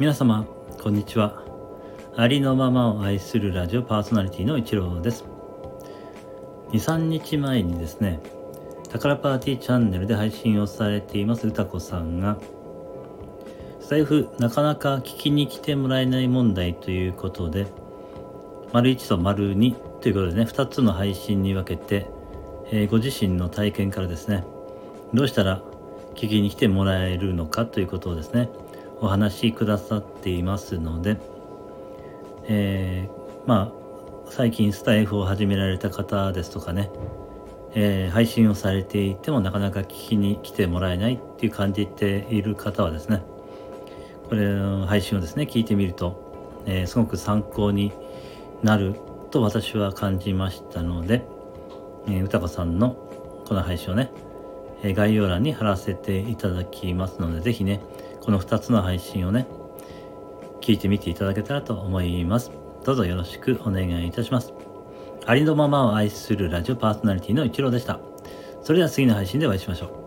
皆様こんにちは。ありのままを愛するラジオパーソナリティの一郎です。23日前にですね宝パーティーチャンネルで配信をされています歌子さんがスタイフなかなか聞きに来てもらえない問題ということで丸1と丸2ということでね2つの配信に分けて、えー、ご自身の体験からですねどうしたら聞きに来てもらえるのかということをですねお話しくださっていますので、えー、まあ最近スタイフを始められた方ですとかね、えー、配信をされていてもなかなか聞きに来てもらえないっていう感じている方はですねこれ配信をですね聞いてみると、えー、すごく参考になると私は感じましたので、えー、歌子さんのこの配信をね、え、概要欄に貼らせていただきますので是非ねこの2つの配信をね、聞いてみていただけたらと思います。どうぞよろしくお願いいたします。ありのままを愛するラジオパーソナリティの一郎でした。それでは次の配信でお会いしましょう。